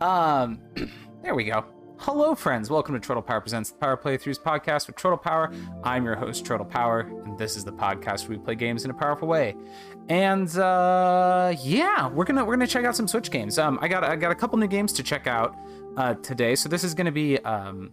Um, there we go. Hello, friends. Welcome to Turtle Power Presents the Power Playthroughs podcast with Turtle Power. I'm your host, Turtle Power, and this is the podcast where we play games in a powerful way. And uh, yeah, we're gonna we're gonna check out some Switch games. Um, I got I got a couple new games to check out uh, today. So this is gonna be um,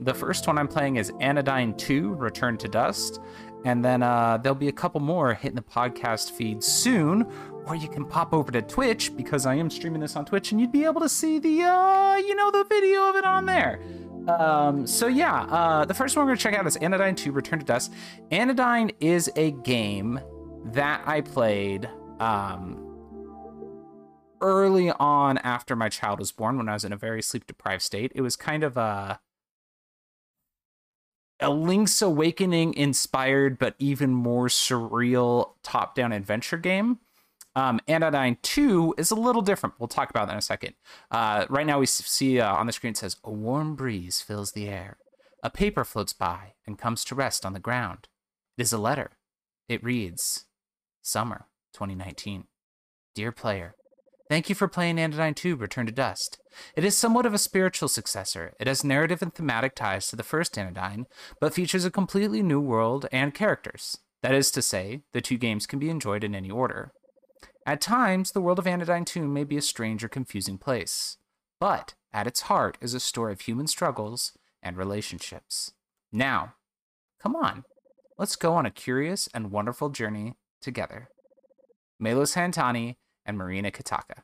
the first one I'm playing is Anodyne 2: Return to Dust, and then uh, there'll be a couple more hitting the podcast feed soon or you can pop over to Twitch because I am streaming this on Twitch and you'd be able to see the uh, you know, the video of it on there. Um, so yeah, uh, the first one we're gonna check out is Anodyne 2 Return to Dust. Anodyne is a game that I played um, early on after my child was born when I was in a very sleep deprived state. It was kind of a a Link's Awakening inspired but even more surreal top down adventure game. Um, Anodyne 2 is a little different. We'll talk about that in a second. Uh, right now, we see uh, on the screen it says, A warm breeze fills the air. A paper floats by and comes to rest on the ground. It is a letter. It reads, Summer 2019. Dear player, Thank you for playing Anodyne 2 Return to Dust. It is somewhat of a spiritual successor. It has narrative and thematic ties to the first Anodyne, but features a completely new world and characters. That is to say, the two games can be enjoyed in any order. At times, the world of Anodyne 2 may be a strange or confusing place, but at its heart is a story of human struggles and relationships. Now, come on, let's go on a curious and wonderful journey together. Melos Han-Tani and Marina Kittaka.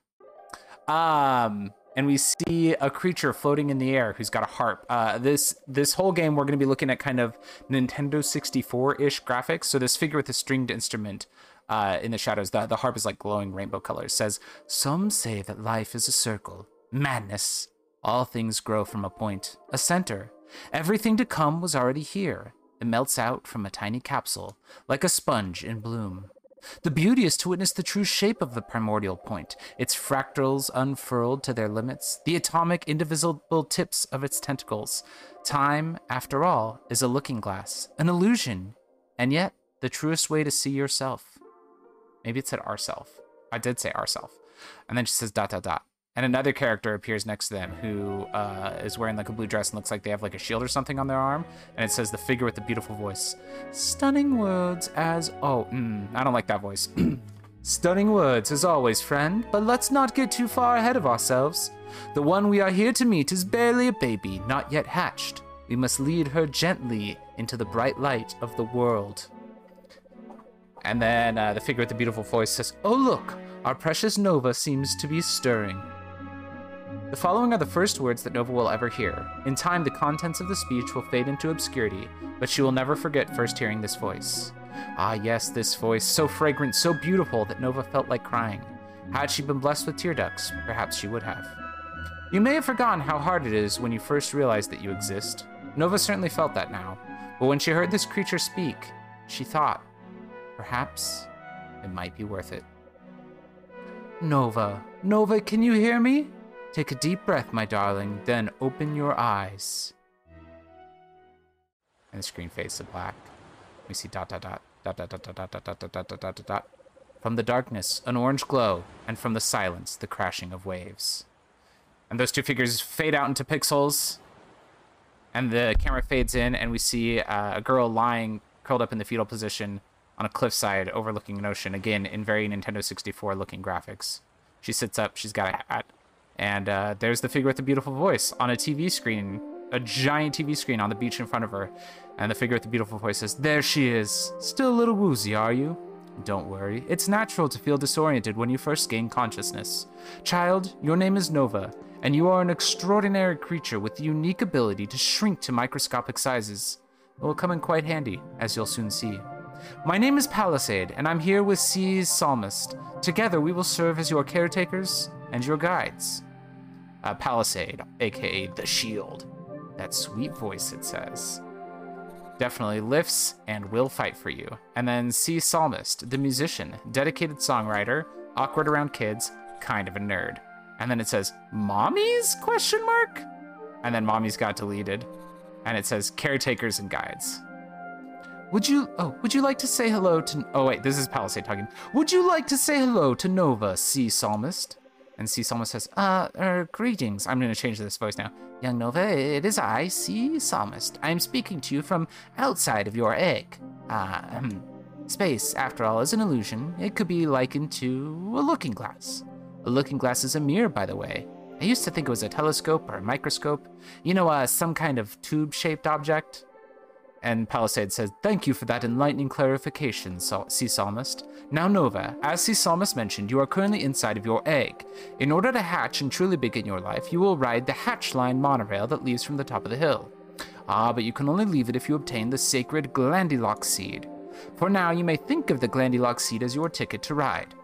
Um, and we see a creature floating in the air who's got a harp. Uh, this this whole game we're going to be looking at kind of Nintendo 64 ish graphics. So this figure with a stringed instrument uh, in the shadows. The, the harp is like glowing rainbow colors. Says, Some say that life is a circle. Madness. All things grow from a point, a center. Everything to come was already here. It melts out from a tiny capsule, like a sponge in bloom. The beauty is to witness the true shape of the primordial point, its fractals unfurled to their limits, the atomic, indivisible tips of its tentacles. Time, after all, is a looking glass, an illusion, and yet the truest way to see yourself. Maybe it said ourself. I did say ourself. And then she says dot dot dot. And another character appears next to them who uh, is wearing like a blue dress and looks like they have like a shield or something on their arm. And it says the figure with the beautiful voice. Stunning words as oh, mm, I don't like that voice. Stunning words as always, friend. But let's not get too far ahead of ourselves. The one we are here to meet is barely a baby, not yet hatched. We must lead her gently into the bright light of the world. And then uh, the figure with the beautiful voice says, Oh, look, our precious Nova seems to be stirring. The following are the first words that Nova will ever hear. In time, the contents of the speech will fade into obscurity, but she will never forget first hearing this voice. Ah, yes, this voice, so fragrant, so beautiful that Nova felt like crying. Had she been blessed with tear ducts, perhaps she would have. You may have forgotten how hard it is when you first realize that you exist. Nova certainly felt that now, but when she heard this creature speak, she thought, Perhaps it might be worth it. Nova, Nova, can you hear me? Take a deep breath, my darling, then open your eyes. And the screen fades to black. We see dot dot dot dot dot dot dot dot dot dot dot dot dot dot. From the darkness, an orange glow, and from the silence, the crashing of waves. And those two figures fade out into pixels, and the camera fades in, and we see uh, a girl lying curled up in the fetal position on a cliffside overlooking an ocean, again in very Nintendo 64 looking graphics. She sits up, she's got a hat, and uh, there's the figure with the beautiful voice on a TV screen, a giant TV screen on the beach in front of her. And the figure with the beautiful voice says, There she is. Still a little woozy, are you? Don't worry, it's natural to feel disoriented when you first gain consciousness. Child, your name is Nova, and you are an extraordinary creature with the unique ability to shrink to microscopic sizes. It will come in quite handy, as you'll soon see. My name is Palisade, and I'm here with Sea's Psalmist. Together, we will serve as your caretakers and your guides. Uh, Palisade, aka the Shield. That sweet voice, it says. Definitely lifts and will fight for you. And then C Psalmist, the musician, dedicated songwriter, awkward around kids, kind of a nerd. And then it says, Mommies? Question mark? And then Mommy's got deleted. And it says caretakers and guides. Would you oh would you like to say hello to oh wait this is Palisade talking. Would you like to say hello to Nova, Sea Psalmist? And Sea Psalmist says, uh, er, greetings. I'm to change this voice now. Young Nova, it is I, Sea Psalmist. I am speaking to you from outside of your egg. Uh, space, after all, is an illusion. It could be likened to a looking glass. A looking glass is a mirror, by the way. I used to think it was a telescope or a microscope. You know, uh, some kind of tube shaped object. And Palisade says, Thank you for that enlightening clarification, Sea Psalmist. Now, Nova, as Sea Psalmist mentioned, you are currently inside of your egg. In order to hatch and truly begin your life, you will ride the Hatch Line monorail that leaves from the top of the hill. Ah, but you can only leave it if you obtain the sacred Glandilock seed. For now, you may think of the Glandilock seed as your ticket to ride.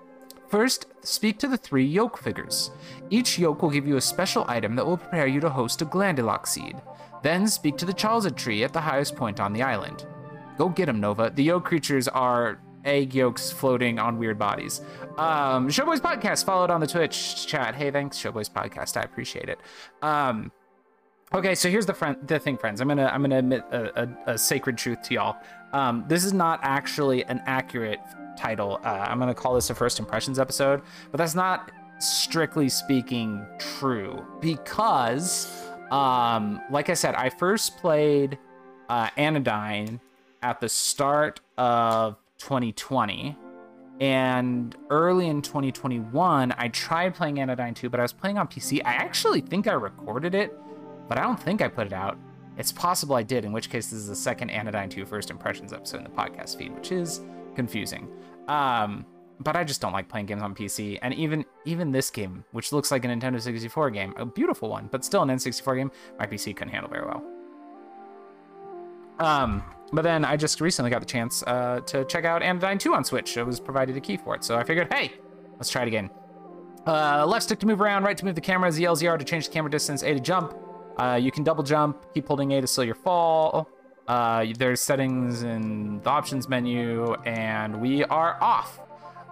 First, speak to the three yoke figures. Each yoke will give you a special item that will prepare you to host a Glandilock seed. Then speak to the Chalaza tree at the highest point on the island. Go get them, Nova. The yoke creatures are egg yolks floating on weird bodies. Um, Showboys Podcast followed on the Twitch chat. Hey, thanks, Showboys Podcast. I appreciate it. Um, okay, so here's the friend, the thing, friends. I'm gonna I'm gonna admit a, a, a sacred truth to y'all. Um, this is not actually an accurate title. Uh, I'm gonna call this a first impressions episode, but that's not strictly speaking true because um, like I said, I first played uh, Anodyne at the start of 2020. And early in 2021, I tried playing Anodyne 2, but I was playing on PC. I actually think I recorded it, but I don't think I put it out. It's possible I did, in which case this is the second Anodyne 2 First Impressions episode in the podcast feed, which is confusing. Um, but I just don't like playing games on PC. And even even this game, which looks like a Nintendo 64 game, a beautiful one, but still an N64 game, my PC couldn't handle very well. Um, but then I just recently got the chance uh, to check out Anodyne 2 on Switch. It was provided a key for it, so I figured, hey, let's try it again. Uh, left stick to move around, right to move the camera, ZLZR to change the camera distance, A to jump. Uh, you can double jump, keep holding A to slow your fall. Uh, there's settings in the options menu, and we are off.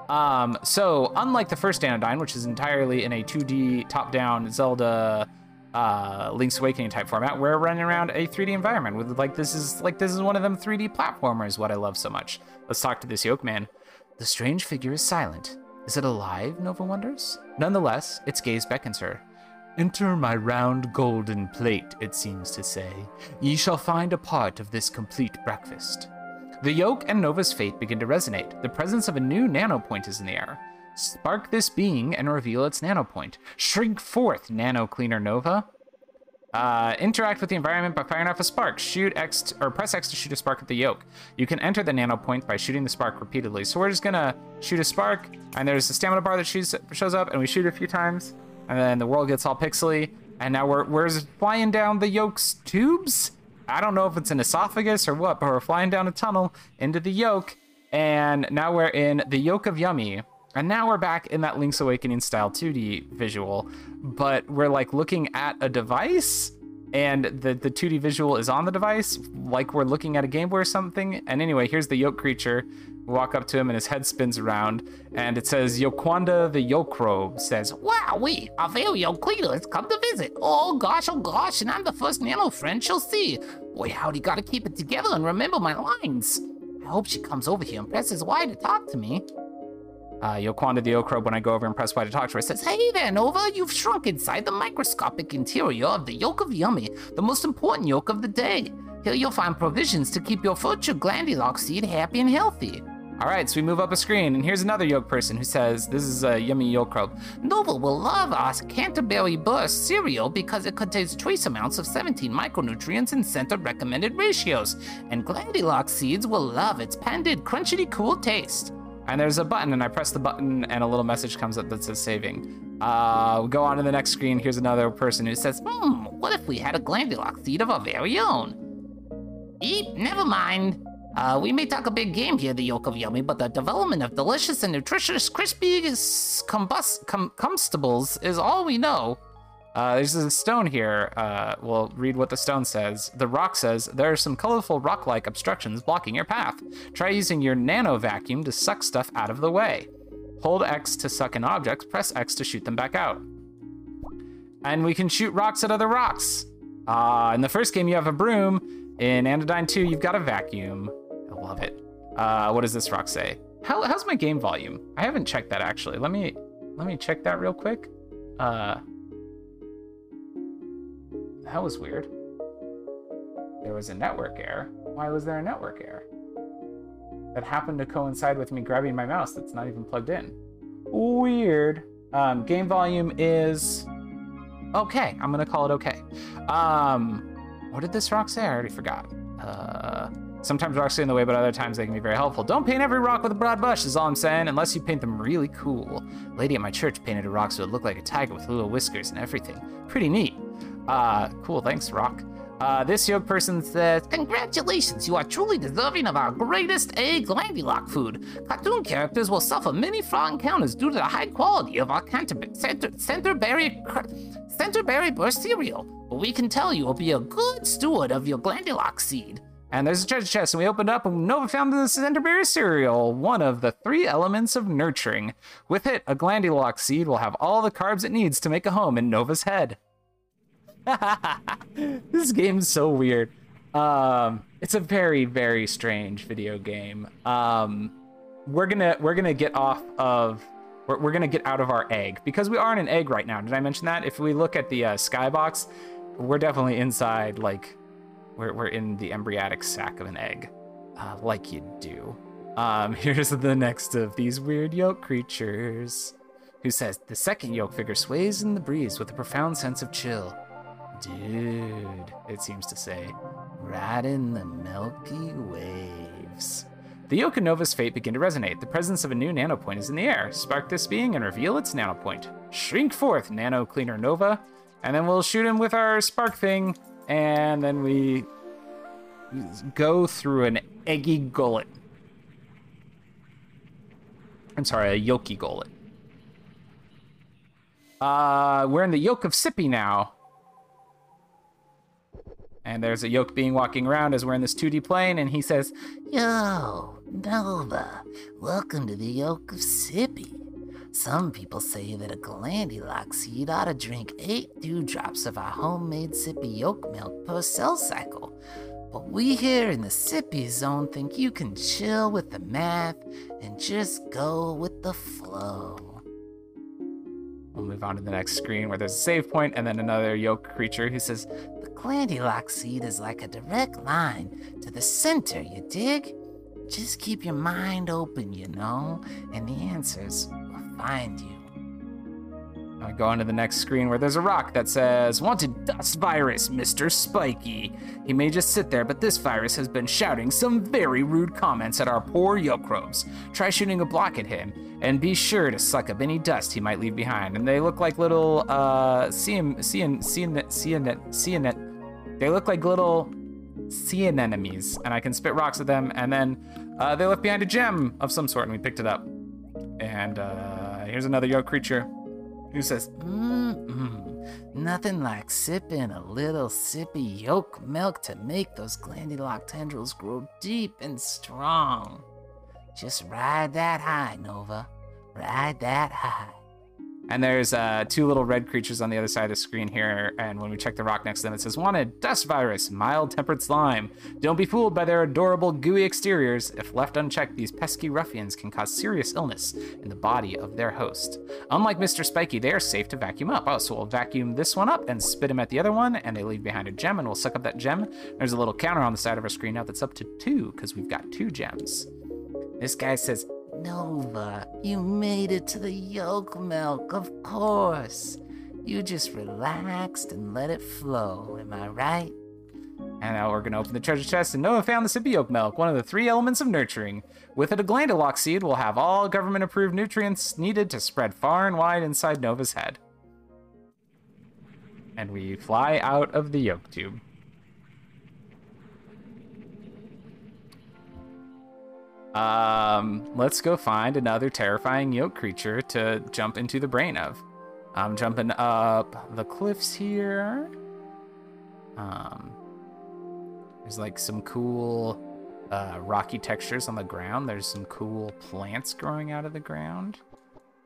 Um, so, unlike the first Anodyne, which is entirely in a 2D top-down Zelda uh, Link's Awakening type format, we're running around a 3D environment with like this is like this is one of them 3D platformers. What I love so much. Let's talk to this yoke man. The strange figure is silent. Is it alive? Nova wonders. Nonetheless, its gaze beckons her. Enter my round golden plate, it seems to say. Ye shall find a part of this complete breakfast. The yoke and Nova's fate begin to resonate. The presence of a new nano point is in the air. Spark this being and reveal its nano point. Shrink forth, nano cleaner Nova. Uh, interact with the environment by firing off a spark. Shoot X or press X to shoot a spark at the yoke. You can enter the nano point by shooting the spark repeatedly. So we're just gonna shoot a spark, and there's a stamina bar that shoots, shows up, and we shoot a few times, and then the world gets all pixely, and now we're we're flying down the yoke's tubes. I don't know if it's an esophagus or what, but we're flying down a tunnel into the yoke, and now we're in the yoke of Yummy. And now we're back in that Link's Awakening style 2D visual, but we're like looking at a device and the, the 2D visual is on the device, like we're looking at a Game Boy or something. And anyway, here's the yoke creature. Walk up to him and his head spins around, and it says Yokwanda the Yoke says, Wow, we, a very cleaner has come to visit. Oh gosh, oh gosh, and I'm the first nano friend she'll see. Boy, howdy, gotta keep it together and remember my lines. I hope she comes over here and presses Y to talk to me. Uh, Yokwanda the Okrobe, when I go over and press Y to talk to her, says, Hey there, Nova, you've shrunk inside the microscopic interior of the yolk of Yummy, the most important yolk of the day. Here you'll find provisions to keep your future Glandilock seed happy and healthy. All right, so we move up a screen, and here's another yoke person who says, This is a yummy yolk robe. Nova will love our Centerberry Burst cereal because it contains trace amounts of 17 micronutrients in center recommended ratios, and Glandilock seeds will love its patented crunchity cool taste. And there's a button, and I press the button, and a little message comes up that says saving. Uh, we go on to the next screen. Here's another person who says, Hmm, what if we had a Glandilock seed of our very own? Eep, never mind. Uh, we may talk a big game here, the yolk of yummy, but the development of delicious and nutritious crispy combust- com- comestibles is all we know. Uh, there's a stone here. Uh, we'll read what the stone says. The rock says, There are some colorful rock like obstructions blocking your path. Try using your nano vacuum to suck stuff out of the way. Hold X to suck in objects, press X to shoot them back out. And we can shoot rocks at other rocks. Uh, in the first game, you have a broom. In Anodyne 2, you've got a vacuum. Love it. Uh, what does this rock say? How, how's my game volume? I haven't checked that actually. Let me let me check that real quick. Uh, that was weird. There was a network error. Why was there a network error? That happened to coincide with me grabbing my mouse that's not even plugged in. Weird. Um, game volume is okay. I'm gonna call it okay. Um, what did this rock say? I already forgot. Uh, sometimes rocks get in the way, but other times they can be very helpful. Don't paint every rock with a broad brush, is all I'm saying, unless you paint them really cool. A lady at my church painted a rock so it looked like a tiger with little whiskers and everything. Pretty neat. Uh, cool, thanks, Rock. Uh, this young person says, Congratulations, you are truly deserving of our greatest egg Glandulock food. Cartoon characters will suffer many flaw encounters due to the high quality of our Canterbury, center, centerberry, centerberry burst cereal. But we can tell you will be a good steward of your Glandulock seed. And there's a treasure chest, and we opened up, and Nova found the Centerberry cereal, one of the three elements of nurturing. With it, a Glandulock seed will have all the carbs it needs to make a home in Nova's head. this game's so weird. Um, it's a very, very strange video game. Um, we're gonna we're gonna get off of we're, we're gonna get out of our egg because we are in an egg right now. Did I mention that? If we look at the uh, skybox, we're definitely inside like we're we're in the embryonic sac of an egg, uh, like you do. Um, here's the next of these weird yolk creatures, who says the second yolk figure sways in the breeze with a profound sense of chill. Dude, it seems to say, right in the Milky Waves. The Yoke of Nova's fate begin to resonate. The presence of a new nanopoint is in the air. Spark this being and reveal its nanopoint. Shrink forth, Nano Cleaner Nova. And then we'll shoot him with our spark thing. And then we go through an eggy gullet. I'm sorry, a yolky gullet. Uh, we're in the Yoke of Sippy now. And there's a yoke being walking around as we're in this 2D plane, and he says, Yo, Nova, welcome to the Yoke of Sippy. Some people say that a Glandulock seed ought to drink eight dewdrops of our homemade Sippy yolk milk per cell cycle. But we here in the Sippy zone think you can chill with the math and just go with the flow. We'll move on to the next screen where there's a save point and then another yoke creature who says, The Glandulock seed is like a direct line to the center, you dig? Just keep your mind open, you know, and the answers find you. I go on to the next screen where there's a rock that says, Wanted dust virus, Mr. Spiky. He may just sit there, but this virus has been shouting some very rude comments at our poor Yokrobes. Try shooting a block at him, and be sure to suck up any dust he might leave behind. And they look like little, uh, cian, cian, cian, cian, cian, they look like little sea anemones, and I can spit rocks at them, and then uh, they left behind a gem of some sort, and we picked it up. And uh, here's another yoke creature who says, nothing like sipping a little sippy yolk milk to make those Glandulock tendrils grow deep and strong. Just ride that high, Nova. Ride that high. And there's uh, two little red creatures on the other side of the screen here. And when we check the rock next to them, it says Wanted Dust Virus, Mild Tempered Slime. Don't be fooled by their adorable, gooey exteriors. If left unchecked, these pesky ruffians can cause serious illness in the body of their host. Unlike Mr. Spiky, they are safe to vacuum up. Oh, so we'll vacuum this one up and spit him at the other one, and they leave behind a gem, and we'll suck up that gem. There's a little counter on the side of our screen now that's up to two, because we've got two gems. This guy says, Nova, you made it to the yolk milk, of course. You just relaxed and let it flow, am I right? And now we're going to open the treasure chest, and Noah found the sippy yolk milk, one of the three elements of nurturing. With it, a glandulock seed will have all government approved nutrients needed to spread far and wide inside Nova's head. And we fly out of the yolk tube. Um, let's go find another terrifying yoke creature to jump into the brain of. I'm jumping up the cliffs here. Um, there's like some cool uh, rocky textures on the ground. There's some cool plants growing out of the ground.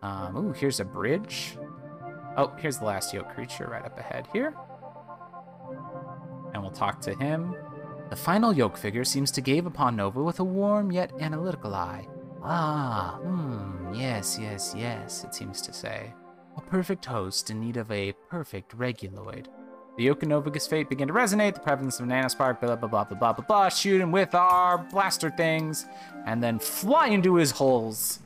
Um, ooh, here's a bridge. Oh, here's the last yoke creature right up ahead here. And we'll talk to him. The final yoke figure seems to gaze upon Nova with a warm yet analytical eye. Ah, hmm, yes, yes, yes, it seems to say. A perfect host in need of a perfect reguloid. The Okanovagus fate began to resonate, the presence of Nanospark, blah blah blah blah blah blah blah, shoot him with our blaster things, and then fly into his holes.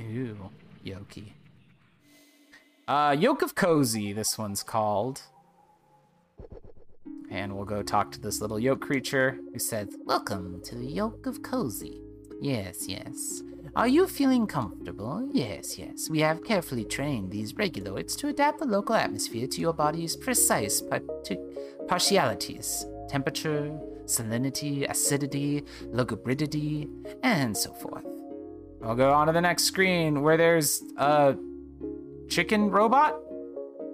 Ooh, Yoki. Uh, Yoke of Cozy, this one's called. And we'll go talk to this little yoke creature who says, Welcome to the Yoke of Cozy. Yes, yes. Are you feeling comfortable? Yes, yes. We have carefully trained these reguloids to adapt the local atmosphere to your body's precise parti- partialities temperature, salinity, acidity, lugubridity, and so forth. I'll go on to the next screen where there's a chicken robot,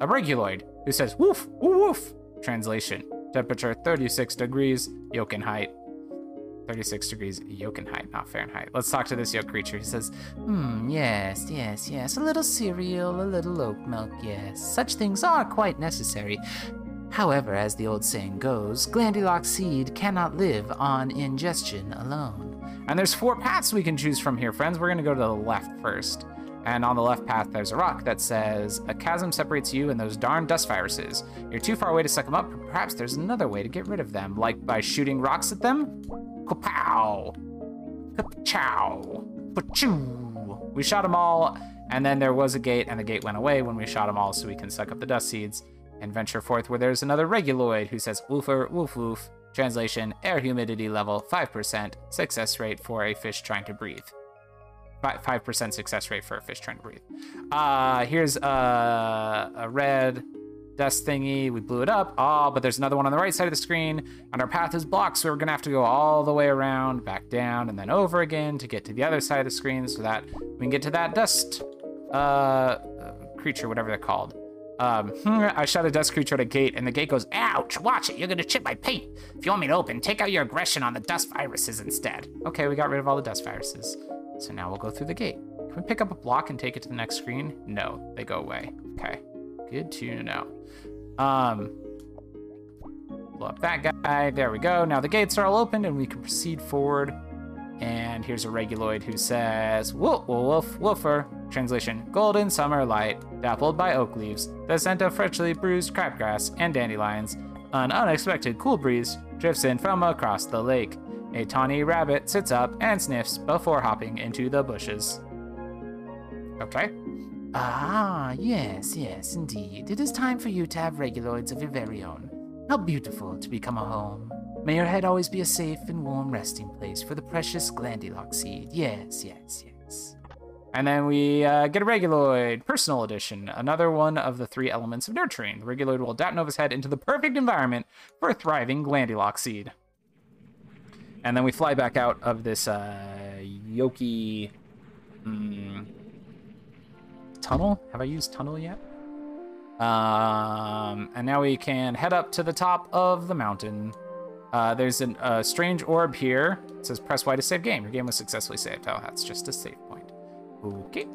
a reguloid, who says woof, woof, woof. Translation temperature 36 degrees, yoke height. 36 degrees yoke height, not Fahrenheit. Let's talk to this yoke creature. He says, Hmm, yes, yes, yes. A little cereal, a little oat milk, yes. Such things are quite necessary. However, as the old saying goes, Glandulock seed cannot live on ingestion alone. And there's four paths we can choose from here, friends. We're gonna go to the left first. And on the left path, there's a rock that says, A chasm separates you and those darn dust viruses. You're too far away to suck them up, perhaps there's another way to get rid of them, like by shooting rocks at them? Kapow! Kapow! Pachoo! We shot them all, and then there was a gate, and the gate went away when we shot them all, so we can suck up the dust seeds and venture forth where there's another reguloid who says, Woofer, woof, woof. Translation Air humidity level 5%, success rate for a fish trying to breathe. 5% success rate for a fish trying to breathe. Uh, here's a, a red dust thingy. We blew it up. Oh, but there's another one on the right side of the screen, and our path is blocked, so we're gonna have to go all the way around, back down, and then over again to get to the other side of the screen so that we can get to that dust uh, creature, whatever they're called. Um, I shot a dust creature at a gate, and the gate goes, Ouch, watch it, you're gonna chip my paint. If you want me to open, take out your aggression on the dust viruses instead. Okay, we got rid of all the dust viruses. So now we'll go through the gate. Can we pick up a block and take it to the next screen? No, they go away. Okay, good to know. Um, blow up that guy. There we go. Now the gates are all opened and we can proceed forward. And here's a reguloid who says, Woof, woof, woofer. Translation Golden summer light, dappled by oak leaves, the scent of freshly bruised crabgrass and dandelions. An unexpected cool breeze drifts in from across the lake. A tawny rabbit sits up and sniffs before hopping into the bushes. Okay. Ah, yes, yes, indeed. It is time for you to have reguloids of your very own. How beautiful to become a home. May your head always be a safe and warm resting place for the precious Glandulock seed. Yes, yes, yes. And then we uh, get a Reguloid, Personal Edition, another one of the three elements of nurturing. The Reguloid will adapt Nova's head into the perfect environment for a thriving Glandulock seed. And then we fly back out of this uh, Yoki mm, tunnel. Have I used tunnel yet? Um, and now we can head up to the top of the mountain. Uh, there's a strange orb here. It says press Y to save game. Your game was successfully saved. Oh, that's just a save point. Okay.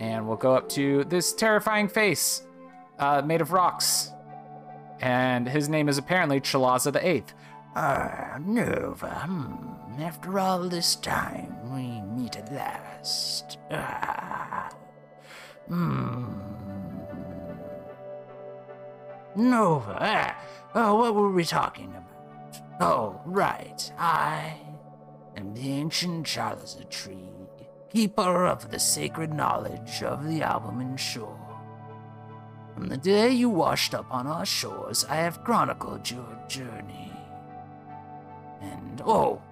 And we'll go up to this terrifying face uh, made of rocks. And his name is apparently Chalaza the Eighth. Ah, Nova. Hmm. After all this time, we meet at last. Ah. Hmm. Nova. Ah. Oh, what were we talking about? Oh, right. I am the ancient Chalaza tree, keeper of the sacred knowledge of the Albumin shore. From the day you washed up on our shores, I have chronicled your journey. And oh,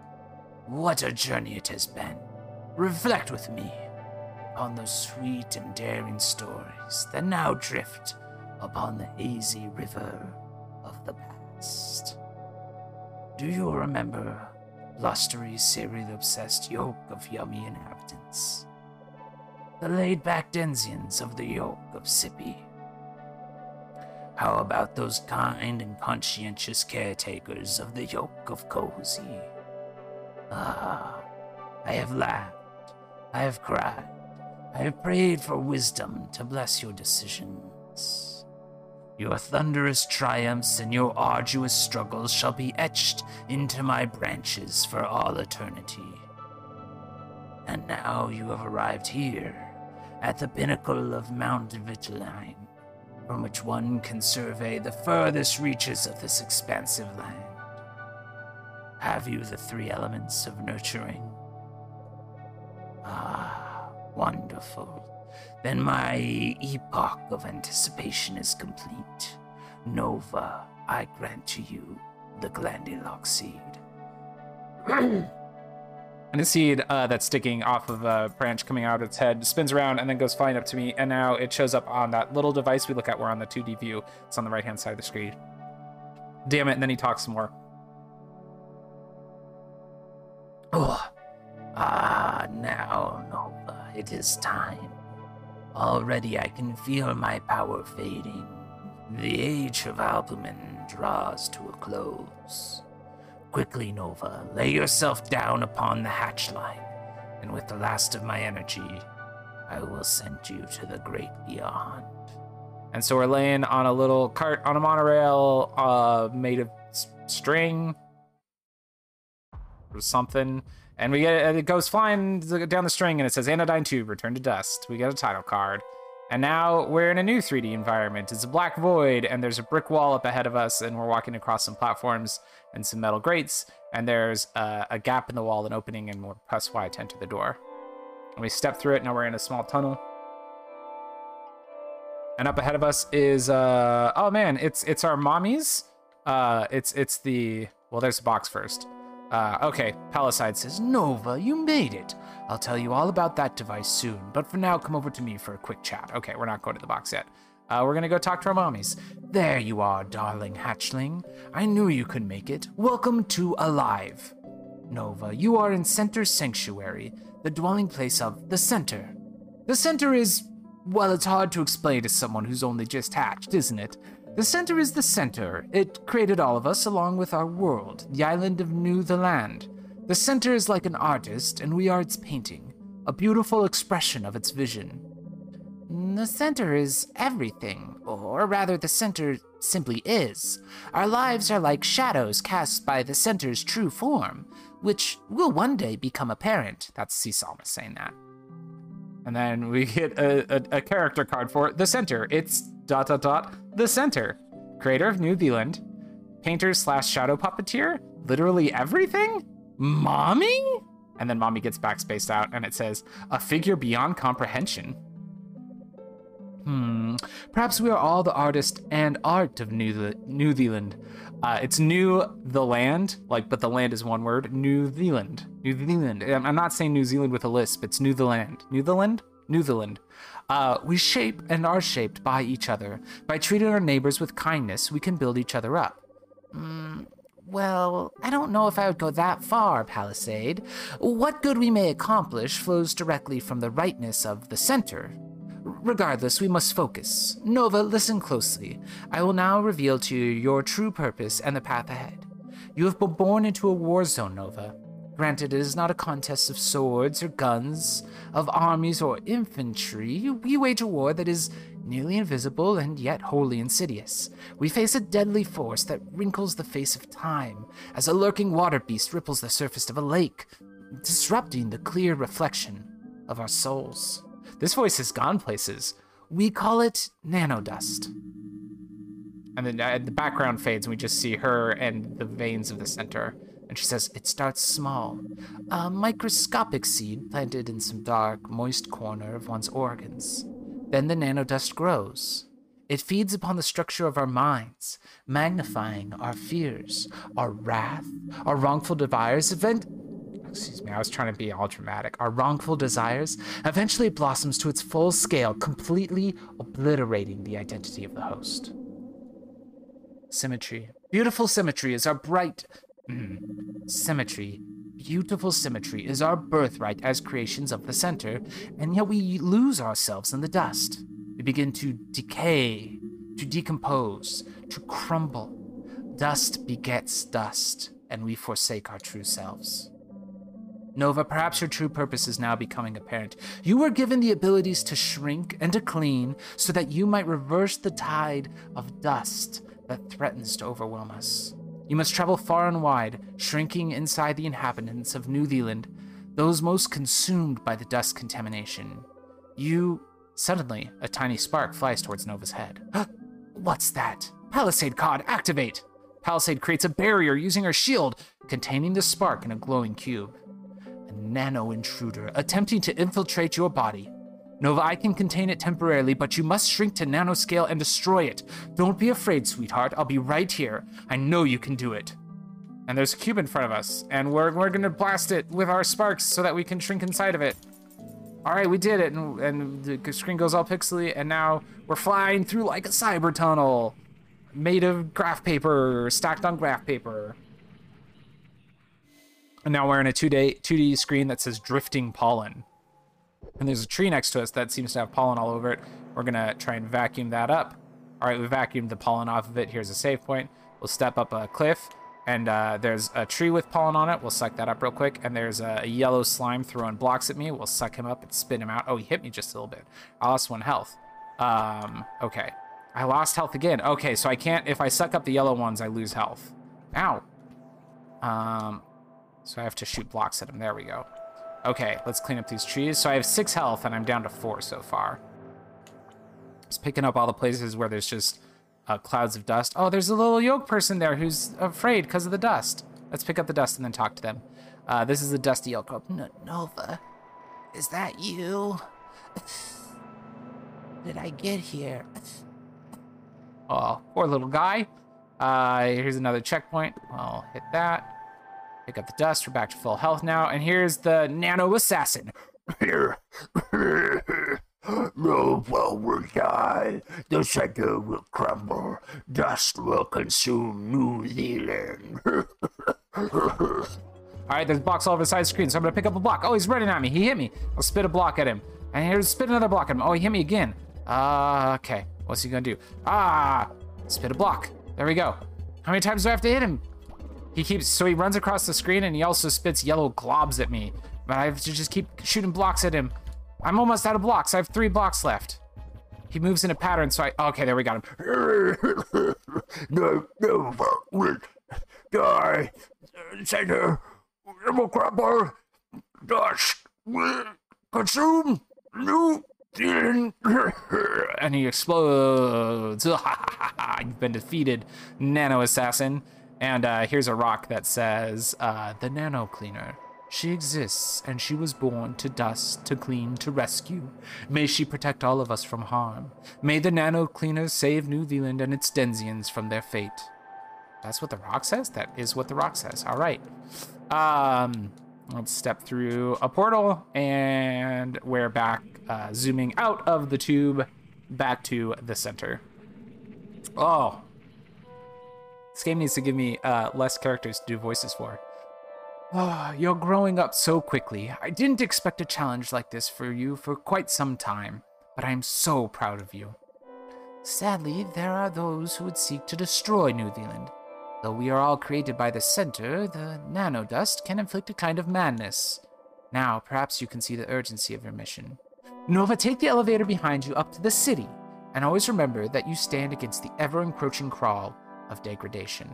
what a journey it has been. Reflect with me on those sweet and daring stories that now drift upon the hazy river of the past. Do you remember blustery, cereal obsessed yoke of yummy inhabitants? The laid back denizens of the yoke of Sippy. How about those kind and conscientious caretakers of the yoke of Cozy? Ah, I have laughed, I have cried, I have prayed for wisdom to bless your decisions. Your thunderous triumphs and your arduous struggles shall be etched into my branches for all eternity. And now you have arrived here, at the pinnacle of Mount Vitelline, from which one can survey the furthest reaches of this expansive land. Have you the three elements of nurturing? Ah, wonderful. Then my epoch of anticipation is complete. Nova, I grant to you the Glandilock seed. And a seed uh, that's sticking off of a branch coming out of its head spins around and then goes flying up to me. And now it shows up on that little device we look at. We're on the 2D view. It's on the right hand side of the screen. Damn it. And then he talks some more. Oh, ah, now, Nova, it is time. Already I can feel my power fading. The age of albumin draws to a close. Quickly, Nova, lay yourself down upon the hatch line, and with the last of my energy, I will send you to the great beyond. And so we're laying on a little cart on a monorail uh, made of s- string or something. And we get it goes flying down the string and it says Anodyne Tube, Return to Dust. We get a title card. And now we're in a new 3D environment. It's a black void, and there's a brick wall up ahead of us, and we're walking across some platforms and some metal grates, and there's a, a gap in the wall, an opening, and we'll press Y to enter the door. And we step through it, now we're in a small tunnel. And up ahead of us is uh oh man, it's it's our mommies. Uh it's it's the well there's a box first. Uh okay, Palisade says, Nova, you made it. I'll tell you all about that device soon, but for now, come over to me for a quick chat. Okay, we're not going to the box yet. Uh, we're gonna go talk to our mommies. There you are, darling hatchling. I knew you could make it. Welcome to Alive. Nova, you are in Center Sanctuary, the dwelling place of the Center. The Center is, well, it's hard to explain to someone who's only just hatched, isn't it? The Center is the Center. It created all of us along with our world, the island of New the Land. The Center is like an artist, and we are its painting, a beautiful expression of its vision. The center is everything, or rather, the center simply is. Our lives are like shadows cast by the center's true form, which will one day become apparent. That's Seesalma saying that. And then we get a, a, a character card for the center. It's dot dot dot the center. Creator of New Zealand, painter slash shadow puppeteer, literally everything? Mommy? And then mommy gets backspaced out and it says, a figure beyond comprehension. Hmm. Perhaps we are all the artist and art of New, New Zealand. Uh, it's New the land, like, but the land is one word. New Zealand. New Zealand. I'm not saying New Zealand with a lisp. It's New the land. New the land. New Zealand. Uh, we shape and are shaped by each other. By treating our neighbors with kindness, we can build each other up. Mm, well, I don't know if I would go that far, Palisade. What good we may accomplish flows directly from the rightness of the center. Regardless, we must focus. Nova, listen closely. I will now reveal to you your true purpose and the path ahead. You have been born into a war zone, Nova. Granted, it is not a contest of swords or guns, of armies or infantry. We wage a war that is nearly invisible and yet wholly insidious. We face a deadly force that wrinkles the face of time, as a lurking water beast ripples the surface of a lake, disrupting the clear reflection of our souls. This voice has gone places. We call it nanodust. And then uh, the background fades, and we just see her and the veins of the center. And she says, It starts small. A microscopic seed planted in some dark, moist corner of one's organs. Then the nanodust grows. It feeds upon the structure of our minds, magnifying our fears, our wrath, our wrongful desires, event. Excuse me, I was trying to be all dramatic. Our wrongful desires eventually blossoms to its full scale, completely obliterating the identity of the host. Symmetry. Beautiful symmetry is our bright. Mm, symmetry. Beautiful symmetry is our birthright as creations of the center, and yet we lose ourselves in the dust. We begin to decay, to decompose, to crumble. Dust begets dust, and we forsake our true selves. Nova, perhaps your true purpose is now becoming apparent. You were given the abilities to shrink and to clean so that you might reverse the tide of dust that threatens to overwhelm us. You must travel far and wide, shrinking inside the inhabitants of New Zealand, those most consumed by the dust contamination. You. Suddenly, a tiny spark flies towards Nova's head. What's that? Palisade Cod, activate! Palisade creates a barrier using her shield, containing the spark in a glowing cube. A nano intruder attempting to infiltrate your body. Nova, I can contain it temporarily, but you must shrink to nanoscale and destroy it. Don't be afraid, sweetheart. I'll be right here. I know you can do it. And there's a cube in front of us, and we're, we're gonna blast it with our sparks so that we can shrink inside of it. All right, we did it, and, and the screen goes all pixely, and now we're flying through like a cyber tunnel made of graph paper, stacked on graph paper. And now we're in a 2D, 2D screen that says drifting pollen. And there's a tree next to us that seems to have pollen all over it. We're gonna try and vacuum that up. All right, we vacuumed the pollen off of it. Here's a save point. We'll step up a cliff, and uh, there's a tree with pollen on it. We'll suck that up real quick. And there's a, a, yellow slime throwing blocks at me. We'll suck him up and spit him out. Oh, he hit me just a little bit. I lost one health. Um, okay. I lost health again. Okay, so I can't, if I suck up the yellow ones, I lose health. Ow. Um, so I have to shoot blocks at him. There we go. Okay, let's clean up these trees. So I have six health and I'm down to four so far. Just picking up all the places where there's just uh, clouds of dust. Oh, there's a little yolk person there who's afraid because of the dust. Let's pick up the dust and then talk to them. Uh, this is the dusty yolk. Oh, N- Nova, is that you? Did I get here? Oh, poor little guy. Uh, here's another checkpoint. I'll hit that. Pick up the dust. We're back to full health now. And here's the nano assassin. Here. no foe will die. The center will crumble. Dust will consume New Zealand. all right, there's box all over the side screen, so I'm gonna pick up a block. Oh, he's running at me. He hit me. I'll spit a block at him. And here's spit another block at him. Oh, he hit me again. Uh, okay. What's he gonna do? Ah, spit a block. There we go. How many times do I have to hit him? He keeps, so he runs across the screen and he also spits yellow globs at me. But I have to just keep shooting blocks at him. I'm almost out of blocks. I have three blocks left. He moves in a pattern, so I, okay, there we got him. no, no, will die. Center will crumble. Dust consume New and he explodes. You've been defeated, Nano Assassin. And uh, here's a rock that says, uh, The Nano Cleaner. She exists, and she was born to dust, to clean, to rescue. May she protect all of us from harm. May the Nano Cleaner save New Zealand and its Denzians from their fate. That's what the rock says? That is what the rock says. All right. Um, let's step through a portal, and we're back, uh, zooming out of the tube back to the center. Oh, this game needs to give me uh, less characters to do voices for. Oh, you're growing up so quickly. I didn't expect a challenge like this for you for quite some time, but I'm so proud of you. Sadly, there are those who would seek to destroy New Zealand. Though we are all created by the center, the nanodust can inflict a kind of madness. Now, perhaps you can see the urgency of your mission. Nova, take the elevator behind you up to the city, and always remember that you stand against the ever encroaching crawl of degradation.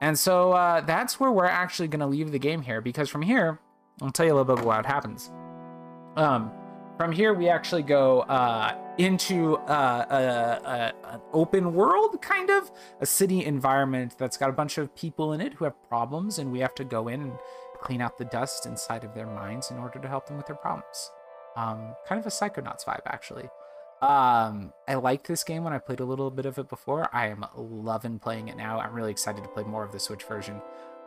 And so uh, that's where we're actually going to leave the game here, because from here, I'll tell you a little bit about what happens. Um, from here, we actually go uh, into uh, a, a, an open world, kind of a city environment that's got a bunch of people in it who have problems, and we have to go in and clean out the dust inside of their minds in order to help them with their problems. Um, kind of a Psychonauts vibe, actually. Um, I liked this game when I played a little bit of it before. I am loving playing it now. I'm really excited to play more of the Switch version.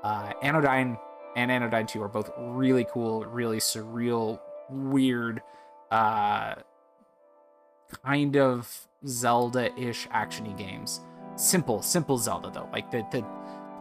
Uh, Anodyne and Anodyne 2 are both really cool, really surreal, weird, uh, kind of Zelda-ish actiony games. Simple, simple Zelda though. Like the the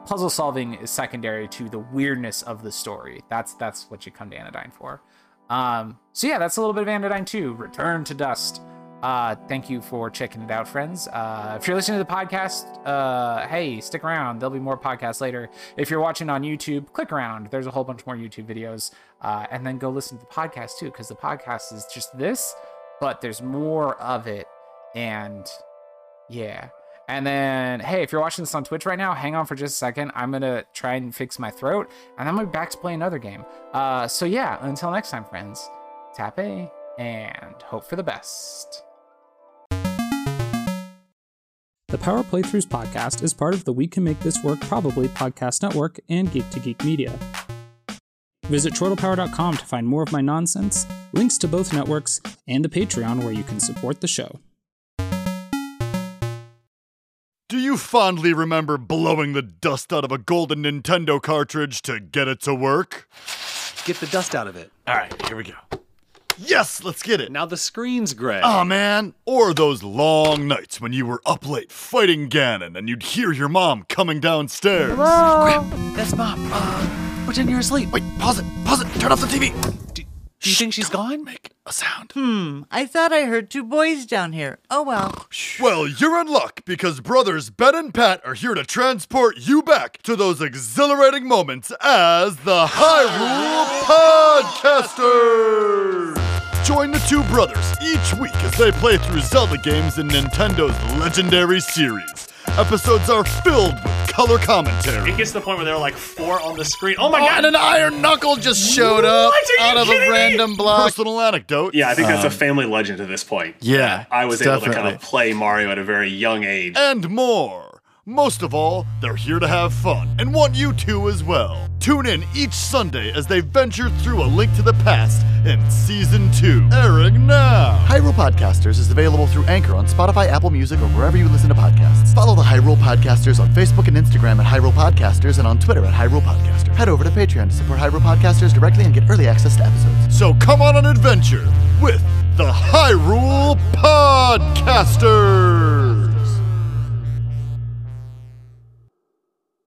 puzzle solving is secondary to the weirdness of the story. That's that's what you come to Anodyne for. Um, so yeah, that's a little bit of Anodyne 2. Return to Dust. Uh, thank you for checking it out, friends. Uh, if you're listening to the podcast, uh, hey, stick around. There'll be more podcasts later. If you're watching on YouTube, click around. There's a whole bunch more YouTube videos. Uh, and then go listen to the podcast too, because the podcast is just this, but there's more of it. And yeah. And then, hey, if you're watching this on Twitch right now, hang on for just a second. I'm gonna try and fix my throat, and I'm gonna be back to play another game. Uh, so yeah, until next time, friends, tap A and hope for the best. The Power Playthroughs podcast is part of the We Can Make This Work Probably podcast network and Geek to Geek Media. Visit chortlepower.com to find more of my nonsense, links to both networks, and the Patreon where you can support the show. Do you fondly remember blowing the dust out of a golden Nintendo cartridge to get it to work? Get the dust out of it. All right, here we go. Yes, let's get it. Now the screen's gray. Oh man. Or those long nights when you were up late fighting Ganon and you'd hear your mom coming downstairs. Hello. That's Mom. Uh, pretend you're asleep. Wait, pause it, pause it, turn off the TV. Do, do you think she's gone? Make a sound. Hmm, I thought I heard two boys down here. Oh well. Well, you're in luck because brothers Ben and Pat are here to transport you back to those exhilarating moments as the Hyrule Podcasters. Join the two brothers each week as they play through Zelda games in Nintendo's legendary series. Episodes are filled with color commentary. It gets to the point where there are like four on the screen. Oh my Oh, god! and an iron knuckle just showed up What? Are you out of a kidding me? random block. Personal anecdote. yeah, I think that's a Um, family legend at this point. Yeah, I was able to kind definitely. of play Mario at a very young age. and more. Most of all, they're here to have fun and want you to as well. Tune in each Sunday as they venture through a link to the past in season two, airing now. Hyrule Podcasters is available through Anchor on Spotify, Apple Music, or wherever you listen to podcasts. Follow the Hyrule Podcasters on Facebook and Instagram at Hyrule Podcasters and on Twitter at Hyrule Podcaster. Head over to Patreon to support Hyrule Podcasters directly and get early access to episodes. So come on an adventure with the Hyrule Podcasters.